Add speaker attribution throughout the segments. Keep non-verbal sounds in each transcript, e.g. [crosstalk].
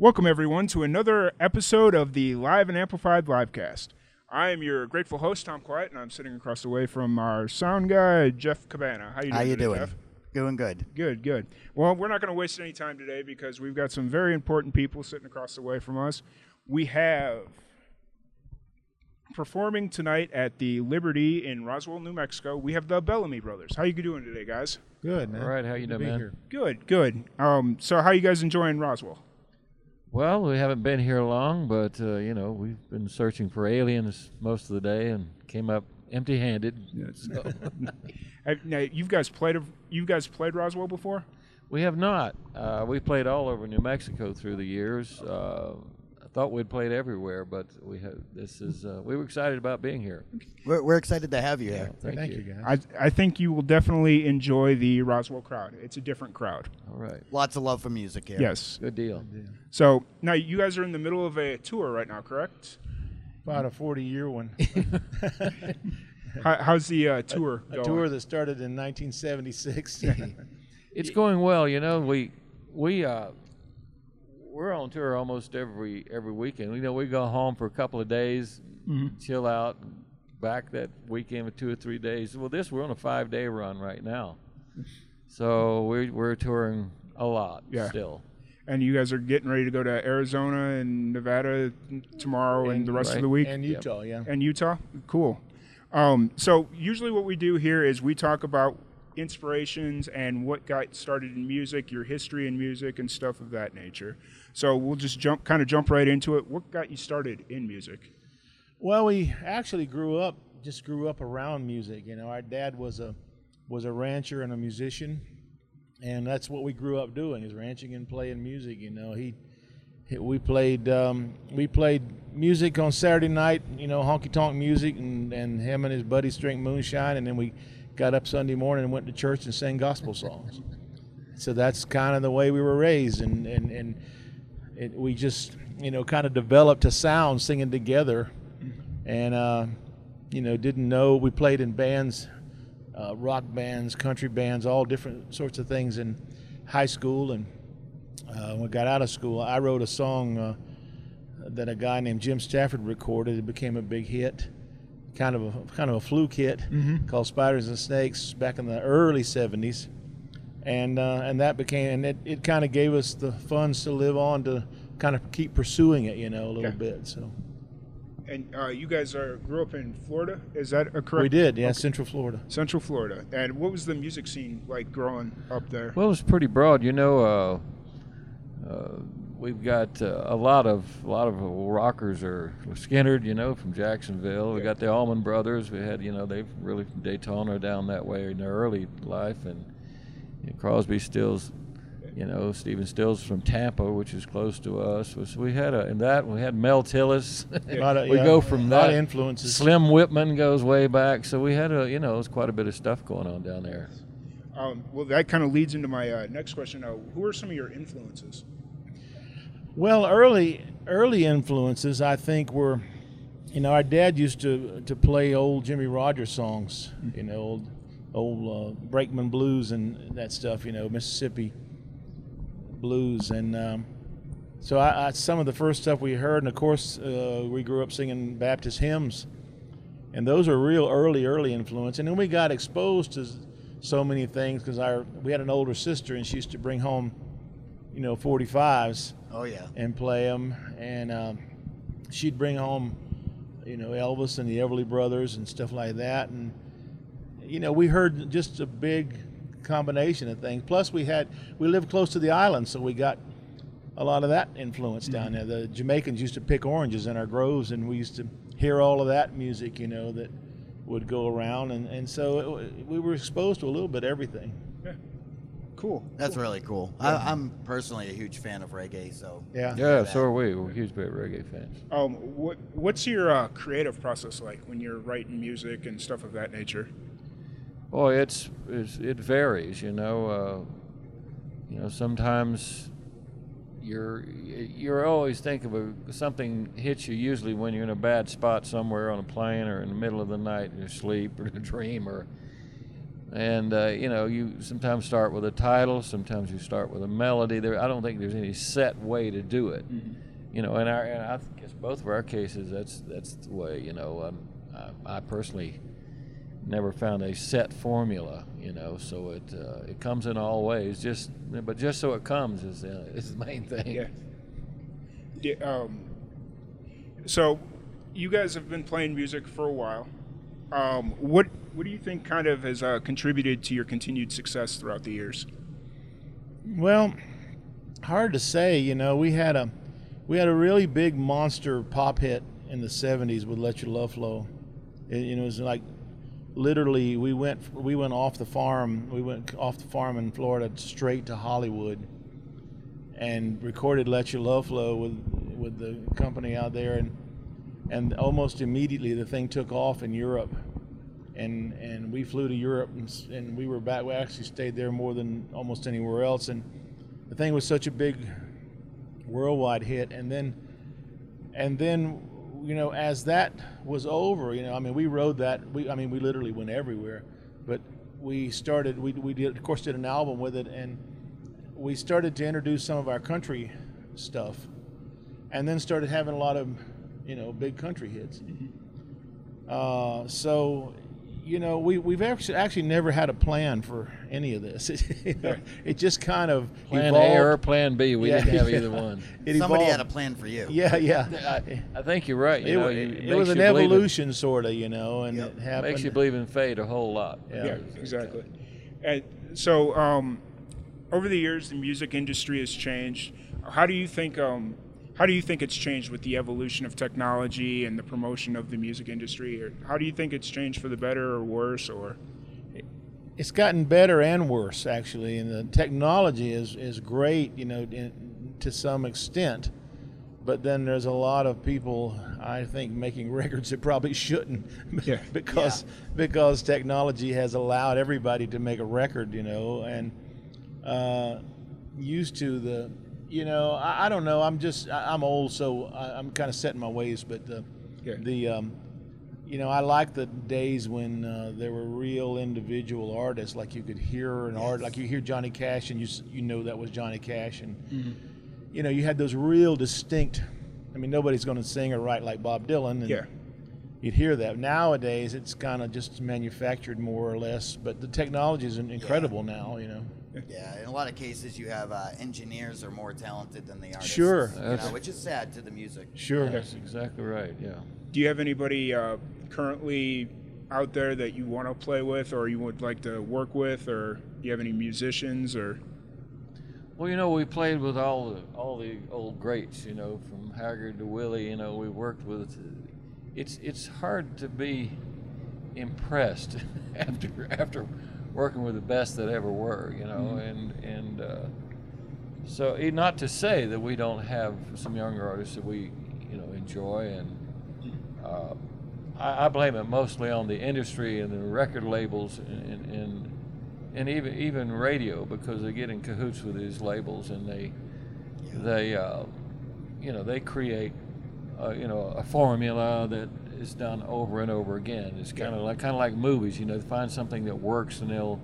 Speaker 1: Welcome, everyone, to another episode of the Live and Amplified Livecast. I am your grateful host, Tom Quiet, and I'm sitting across the way from our sound guy, Jeff Cabana. How you doing?
Speaker 2: How you
Speaker 1: today,
Speaker 2: doing?
Speaker 1: Jeff?
Speaker 2: Doing good.
Speaker 1: Good, good. Well, we're not going to waste any time today because we've got some very important people sitting across the way from us. We have performing tonight at the Liberty in Roswell, New Mexico. We have the Bellamy Brothers. How you doing today, guys?
Speaker 3: Good, man.
Speaker 4: All right, how you doing, man?
Speaker 3: here.
Speaker 1: Good, good. Um, so how you guys enjoying Roswell?
Speaker 4: Well, we haven't been here long, but uh, you know we've been searching for aliens most of the day and came up empty-handed. So, [laughs]
Speaker 1: now, you guys played you guys played Roswell before?
Speaker 4: we have not. Uh, we played all over New Mexico through the years. Uh, thought we'd played everywhere, but we have. This is. Uh, we were excited about being here.
Speaker 2: We're, we're excited to have you here.
Speaker 4: Thank,
Speaker 3: Thank
Speaker 4: you.
Speaker 3: you, guys.
Speaker 1: I I think you will definitely enjoy the Roswell crowd. It's a different crowd.
Speaker 4: All right,
Speaker 2: Lots of love for music here.
Speaker 1: Yes.
Speaker 4: good deal.
Speaker 1: So now you guys are in the middle of a tour right now, correct?
Speaker 3: About a 40 year one. [laughs]
Speaker 1: How, how's the uh, tour
Speaker 3: a
Speaker 1: going?
Speaker 3: tour that started in 1976. [laughs]
Speaker 4: It's going well. You know, we we uh, we're on tour almost every every weekend. You know, we go home for a couple of days,
Speaker 1: Mm-hmm.
Speaker 4: chill out, back that weekend for two or three days. Well, this we're on a five day run right now, so we're we're touring a lot
Speaker 1: Yeah.
Speaker 4: still.
Speaker 1: and you guys are getting ready to go to Arizona and Nevada tomorrow and, the rest of the week
Speaker 3: and Utah, yeah.
Speaker 1: and Utah. Cool. Um, so usually what we do here is we talk about inspirations and what got started in music, your history in music, and stuff of that nature. So we'll just jump, kind of jump right into it. What got you started in music?
Speaker 3: Well, we actually grew up, just grew up around music. You know, our dad was a was a rancher and a musician, and that's what we grew up doing is ranching and playing music. You know, he, we played um, we played music on Saturday night. You know, honky tonk music, and and him and his buddies drank moonshine, and then we got up Sunday morning and went to church and sang gospel songs. So that's kind of the way we were raised, and and and it, we just you know kind of developed a sound singing together. And uh, you know didn't know we played in bands uh, rock bands country bands all different sorts of things in high school. And uh, when we got out of school i wrote a song uh, that a guy named jim stafford recorded. It became a big hit kind of a kind of a fluke hit called spiders and snakes back in the early 70s and uh, and that became and it, it kind of gave us the funds to live on to kind of keep pursuing it you know a little
Speaker 1: Okay.
Speaker 3: bit so
Speaker 1: And uh, you guys are grew up in Florida. Is that a correct?
Speaker 3: We did, yeah, Central Florida.
Speaker 1: Central Florida. And what was the music scene like growing up there?
Speaker 4: Well, it's pretty broad. You know, uh, we've got uh, a lot of a lot of rockers are Skynyrd, you know, from Jacksonville. We got the Allman Brothers. We had, you know, they've really from Daytona down that way in their early life, and you know, Crosby, Stills, you know, Stephen Stills from Tampa, which is close to us. Was we had a in that we had Mel Tillis. [laughs]
Speaker 3: Of-
Speaker 4: we
Speaker 3: yeah,
Speaker 4: go from
Speaker 3: a
Speaker 4: that
Speaker 3: influences.
Speaker 4: Slim Whitman goes way back, so we had a you know, it's quite a bit of stuff going on down there.
Speaker 1: Um, well, that kind of leads into my uh, next question. Uh, who are some of your influences?
Speaker 3: Well, early early influences, I think, were, you know, our dad used to to play old Jimmie Rodgers songs, you know, old old uh, Brakeman blues and that stuff, you know, Mississippi blues, and um, so I, I, some of the first stuff we heard, and of course, uh, we grew up singing Baptist hymns, and those were real early early influence, and then we got exposed to so many things because our we had an older sister, and she used to bring home, you know, 45s
Speaker 2: Oh yeah.
Speaker 3: and play them. And um, she'd bring home, you know, Elvis and the Everly Brothers and stuff like that. And you know, we heard just a big combination of things. Plus, we had we lived close to the island, so we got a lot of that influence down there. The Jamaicans used to pick oranges in our groves, and we used to hear all of that music, you know, that would go around. And, and so it, we were exposed to a little bit of everything.
Speaker 1: Cool.
Speaker 2: That's really cool. I, I'm personally a huge fan of reggae, so
Speaker 3: Yeah.
Speaker 4: Yeah, so are we. We're huge big reggae fans.
Speaker 1: Um, what what's your uh, creative process like when you're writing music and stuff of that nature?
Speaker 4: Boy, it's, it's it varies. You know, uh, you know sometimes you're you're always thinking of a, something hits you usually when you're in a bad spot somewhere on a plane or in the middle of the night in your sleep or in a dream or and uh, you know you sometimes start with a title, sometimes you start with a melody. There, I don't think there's any set way to do it. You know, in our, and I guess both of our cases, that's that's the way. You know, um, I, I personally never found a set formula. You know, so it uh, it comes in all ways. Just but just so it comes is uh, is the main thing.
Speaker 1: Yeah. Yeah, um, so, you guys have been playing music for a while. Um, what what do you think kind of has uh, contributed to your continued success throughout the years?
Speaker 3: Well, hard to say. You know, we had a we had a really big monster pop hit in the '70s with "Let Your Love Flow." It, you know, it was like literally we went we went off the farm. We went off the farm in Florida straight to Hollywood and recorded "Let Your Love Flow" with with the company out there, and and almost immediately the thing took off in Europe. And, and we flew to Europe and, and we were back. We actually stayed there more than almost anywhere else. And the thing was such a big worldwide hit. And then, and then, you know, as that was over, you know, I mean, we rode that. We, I mean, we literally went everywhere. But we started. We, we did, of course, did an album with it, and we started to introduce some of our country stuff, and then started having a lot of, you know, big country hits. Uh, so, you know, we we've actually actually never had a plan for any of this. [laughs] You know, it just kind of
Speaker 4: Plan
Speaker 3: evolved.
Speaker 4: A or Plan B. We
Speaker 3: Yeah,
Speaker 4: didn't have
Speaker 3: yeah.
Speaker 4: either one. [laughs]
Speaker 3: It
Speaker 2: Somebody
Speaker 3: evolved.
Speaker 2: had a plan for you.
Speaker 3: Yeah, yeah.
Speaker 4: I think you're right. You
Speaker 3: it,
Speaker 4: know,
Speaker 3: wa-
Speaker 4: you-
Speaker 3: it, was an
Speaker 4: you in-
Speaker 3: evolution, sort of, you know, and
Speaker 2: Yep.
Speaker 3: it happened.
Speaker 4: Makes you believe in fate a whole lot.
Speaker 3: Yeah.
Speaker 1: Yeah, exactly. And so, um, over the years, the music industry has changed. How do you think? Um, how do you think it's changed with the evolution of technology and the promotion of the music industry? Or how do you think it's changed for the better or worse? Or
Speaker 3: it's gotten better and worse actually and the technology is is great you know in, to some extent but then there's a lot of people I think making [laughs] records that probably shouldn't [laughs]
Speaker 1: Yeah.
Speaker 3: because because technology has allowed everybody to make a record you know and uh, used to the you know I, I don't know I'm just I, I'm old so I, I'm kind of set in my ways but the the um, you know, I like the days when uh, there were real individual artists, like you could hear an art, like you hear Johnny Cash, and you you know that was Johnny Cash, and
Speaker 1: Mm-hmm.
Speaker 3: you know you had those real distinct. I mean, nobody's going to sing or write like Bob Dylan, and
Speaker 1: Yeah.
Speaker 3: You'd hear that. Nowadays, it's kind of just manufactured more or less, but the technology is in- incredible now. You know,
Speaker 2: Yeah, in a lot of cases, you have uh, engineers are more talented than the artists.
Speaker 3: Sure.
Speaker 2: you know, which is sad to the music.
Speaker 3: sure.
Speaker 4: That's exactly right. Yeah.
Speaker 1: do you have anybody uh, currently out there that you want to play with, or you would like to work with, or do you have any musicians, or
Speaker 4: Well, you know, we played with all the all the old greats. You know, from Haggard to Willie. You know, we worked with. It's it's hard to be impressed [laughs] after after working with the best that ever were. You know, and and uh, so eh, not to say that we don't have some younger artists that we you know enjoy and. Uh, I, I blame it mostly on the industry and the record labels and, and and even even radio because they get in cahoots with these labels and they they uh, you know they create uh, you know a formula that is done over and over again. It's kind of like kind of like movies. You know, they find something that works and they'll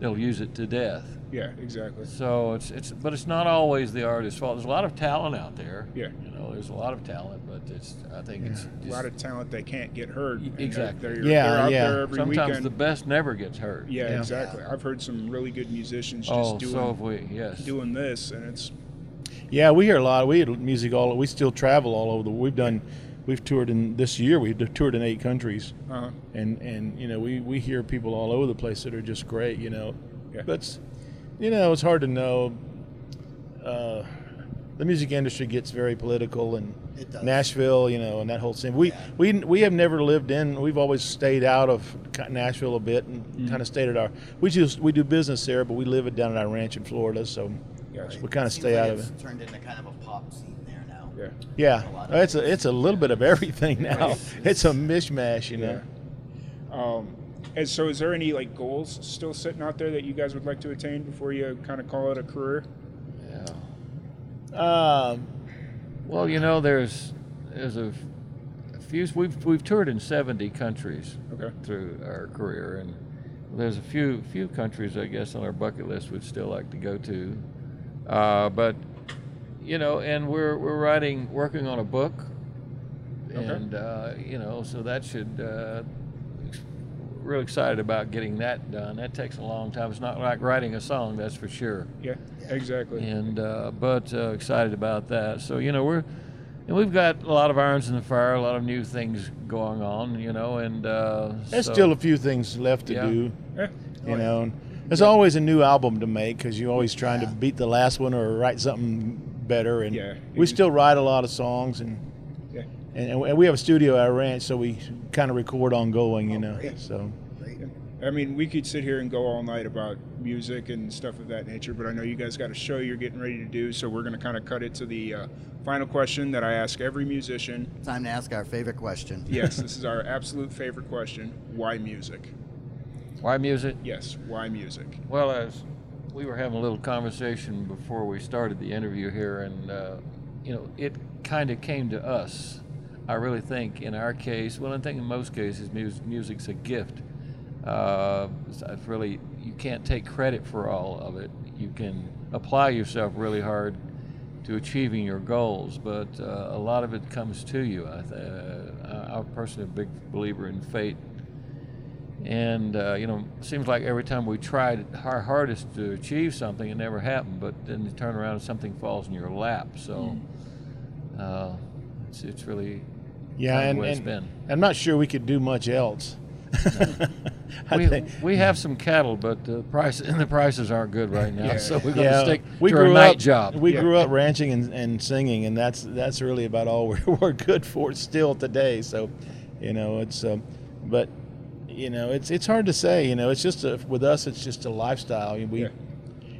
Speaker 4: they'll use it to death.
Speaker 1: yeah, exactly.
Speaker 4: So it's it's but it's not always the artist's fault. There's a lot of talent out there.
Speaker 1: Yeah.
Speaker 4: You know, there's a lot of talent, but it's I think it's
Speaker 1: A lot of talent that can't get heard. and they're-
Speaker 4: Exactly.
Speaker 1: They're,
Speaker 3: Yeah,
Speaker 1: they're out
Speaker 3: yeah.
Speaker 1: there every
Speaker 4: sometimes
Speaker 1: weekend.
Speaker 4: the best never gets heard.
Speaker 1: Yeah,
Speaker 3: Yeah.
Speaker 1: exactly. I've heard some really good musicians just
Speaker 4: Oh,
Speaker 1: doing
Speaker 4: so have we. Yes.
Speaker 1: doing this, and it's
Speaker 3: Yeah, we hear a lot. We hear music all. We still travel all over the. We've done. We've toured in this year. We've toured in eight countries.
Speaker 1: uh,
Speaker 3: and and you know we we hear people all over the place that are just great you know
Speaker 1: Yeah.
Speaker 3: but it's- you know it's hard to know uh, the music industry gets very political and
Speaker 2: It does.
Speaker 3: Nashville you know and that whole scene we
Speaker 2: Yeah.
Speaker 3: we we have never lived in we've always stayed out of Nashville a bit and
Speaker 2: Mm-hmm.
Speaker 3: kind of stayed at our we just we do business there but we live it down at our ranch in Florida so
Speaker 1: Gotcha.
Speaker 3: we kind of stay
Speaker 2: like
Speaker 3: out of
Speaker 2: it's
Speaker 3: it
Speaker 2: Turned into kind of a pop scene there now.
Speaker 1: yeah.
Speaker 3: yeah
Speaker 2: A
Speaker 3: it's a it's a little bit of [laughs] everything now
Speaker 2: Right.
Speaker 3: it's a mishmash you know
Speaker 1: Um, and so, is there any like goals still sitting out there that you guys would like to attain before you kind of call it a career?
Speaker 4: Yeah.
Speaker 3: um,
Speaker 4: Well, you know, there's there's a, a few. We've we've toured in 70 countries
Speaker 1: Okay.
Speaker 4: through our career, and there's a few few countries I guess on our bucket list we'd still like to go to, uh, but you know, and we're we're writing working on a book,
Speaker 1: Okay.
Speaker 4: and uh, you know, so that should. Uh, Real excited about getting that done. That takes a long time. It's not like writing a song, that's for sure
Speaker 1: Yeah, exactly.
Speaker 4: and uh, but uh, excited about that. So you know we're and we've got a lot of irons in the fire, a lot of new things going on, you know, and uh,
Speaker 3: There's
Speaker 4: so-
Speaker 3: still a few things left to
Speaker 4: Yeah.
Speaker 3: do.
Speaker 1: Yeah.
Speaker 3: You know, and there's always a new album to make because you're always trying to beat the last one or write something better. And
Speaker 1: Yeah.
Speaker 3: we still write a lot of songs, and
Speaker 1: Yeah.
Speaker 3: and, and we have a studio at our ranch, so we kind of record ongoing. You
Speaker 2: Oh,
Speaker 3: know,
Speaker 2: great.
Speaker 3: so
Speaker 2: Great.
Speaker 1: I mean, we could sit here and go all night about music and stuff of that nature, but I know you guys got a show you're getting ready to do, so we're going to kind of cut it to the uh, final question that I ask every musician.
Speaker 2: Time to ask our favorite question.
Speaker 1: Yes, [laughs] this is our absolute favorite question. Why music?
Speaker 4: Why music?
Speaker 1: Yes, why music?
Speaker 4: Well, as we were having a little conversation before we started the interview here, and uh, you know, it kind of came to us. I really think in our case, well, I think in most cases, mus- music's a gift. Uh, it's really, you can't take credit for all of it. You can apply yourself really hard to achieving your goals, but uh, a lot of it comes to you. I, th- uh, I'm personally a big believer in fate and uh, you know, seems like every time we tried our hardest to achieve something, it never happened. But then you turn around and something falls in your lap. So uh, it's, it's really
Speaker 3: yeah, and,
Speaker 4: way it's
Speaker 3: and
Speaker 4: been.
Speaker 3: I'm not sure we could do much else. [laughs] I
Speaker 4: We,
Speaker 3: think.
Speaker 4: we have some cattle, but the price and [laughs] the prices aren't good right now.
Speaker 1: Yeah.
Speaker 4: So we're going to stick
Speaker 3: we
Speaker 4: to our
Speaker 3: grew
Speaker 4: night
Speaker 3: up.
Speaker 4: job.
Speaker 3: We
Speaker 1: Yeah.
Speaker 3: grew up ranching and, and singing, and that's that's really about all [laughs] we're, we're good for still today. So, you know, it's um, but you know, it's it's hard to say. You know, it's just a, with us, it's just a lifestyle. We
Speaker 1: Yeah.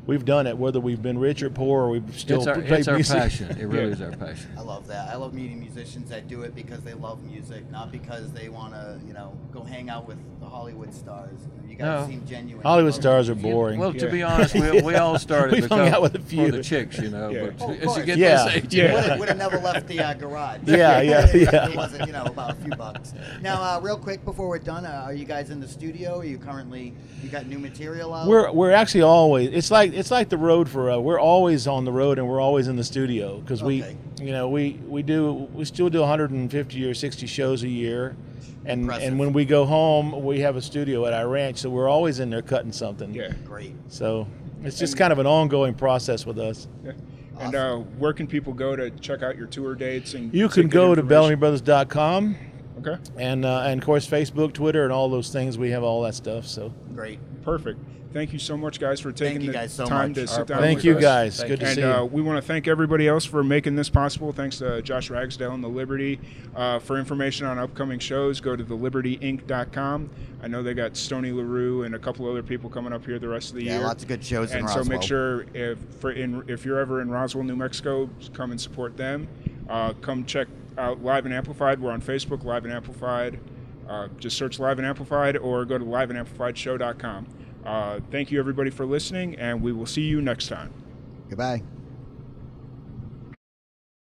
Speaker 3: We've done it whether we've been rich or poor, or we've still
Speaker 4: it's our,
Speaker 3: played
Speaker 4: it's our
Speaker 3: music.
Speaker 4: passion. It really
Speaker 1: Yeah.
Speaker 4: is our passion.
Speaker 2: I love that. I love meeting musicians that do it because they love music, not because they want to, you know, go hang out with the Hollywood stars. You guys
Speaker 4: No.
Speaker 2: seem genuine.
Speaker 3: Hollywood stars are
Speaker 2: music.
Speaker 3: boring.
Speaker 4: Well, to be honest, we, we all started [laughs]
Speaker 3: We've hung out with a
Speaker 4: for
Speaker 3: few.
Speaker 4: the chicks, you know.
Speaker 1: Yeah.
Speaker 4: But
Speaker 2: Oh,
Speaker 4: as you get
Speaker 3: Yeah.
Speaker 4: this age,
Speaker 1: Yeah.
Speaker 2: Would have, would have never left the uh, garage.
Speaker 3: Yeah, yeah, [laughs]
Speaker 2: If
Speaker 3: yeah.
Speaker 2: It wasn't, you know, about a few bucks. Now, uh, real quick before we're done, uh, are you guys in the studio? Are you currently? You got new material out?
Speaker 3: We're we're actually always it's like it's like the road for us. We're always on the road and we're always in the studio because
Speaker 2: Okay.
Speaker 3: we you know we we do we still do 150 or 60 shows a year, and
Speaker 2: Impressive.
Speaker 3: and when we go home we have a studio at our ranch, so we're always in there cutting something.
Speaker 1: Yeah.
Speaker 2: great.
Speaker 3: So it's just
Speaker 1: And-
Speaker 3: kind of an ongoing process with us.
Speaker 1: yeah. And uh, where can people go to check out your tour dates? And
Speaker 3: You can go to? BellamyBrothers.com
Speaker 1: Okay,
Speaker 3: and uh, and of course Facebook, Twitter, and all those things. We have all that stuff. So
Speaker 2: Great.
Speaker 1: perfect. Thank you so much, guys, for taking
Speaker 2: you
Speaker 1: the
Speaker 2: guys so
Speaker 1: time
Speaker 2: much.
Speaker 1: to
Speaker 2: Our
Speaker 1: sit down. With us.
Speaker 3: Thank
Speaker 1: with
Speaker 3: you
Speaker 1: us.
Speaker 3: guys.
Speaker 4: Thank
Speaker 3: Good to
Speaker 1: And
Speaker 3: see
Speaker 1: uh,
Speaker 3: you.
Speaker 1: we want to thank everybody else for making this possible. Thanks to Josh Ragsdale and the Liberty. Uh, for information on upcoming shows, go to thelibertyinc.com. I know they got Stoney LaRue and a couple other people coming up here the rest of the year.
Speaker 2: Yeah,
Speaker 1: year.
Speaker 2: lots of good shows in
Speaker 1: and so make sure if for in, if you're ever in Roswell, New Mexico, come and support them. Uh, come check out Live and Amplified. We're on Facebook, Live and Amplified. Uh, just search Live and Amplified or go to liveandamplifiedshow.com. Uh, thank you everybody for listening, and we will see you next time.
Speaker 2: Goodbye.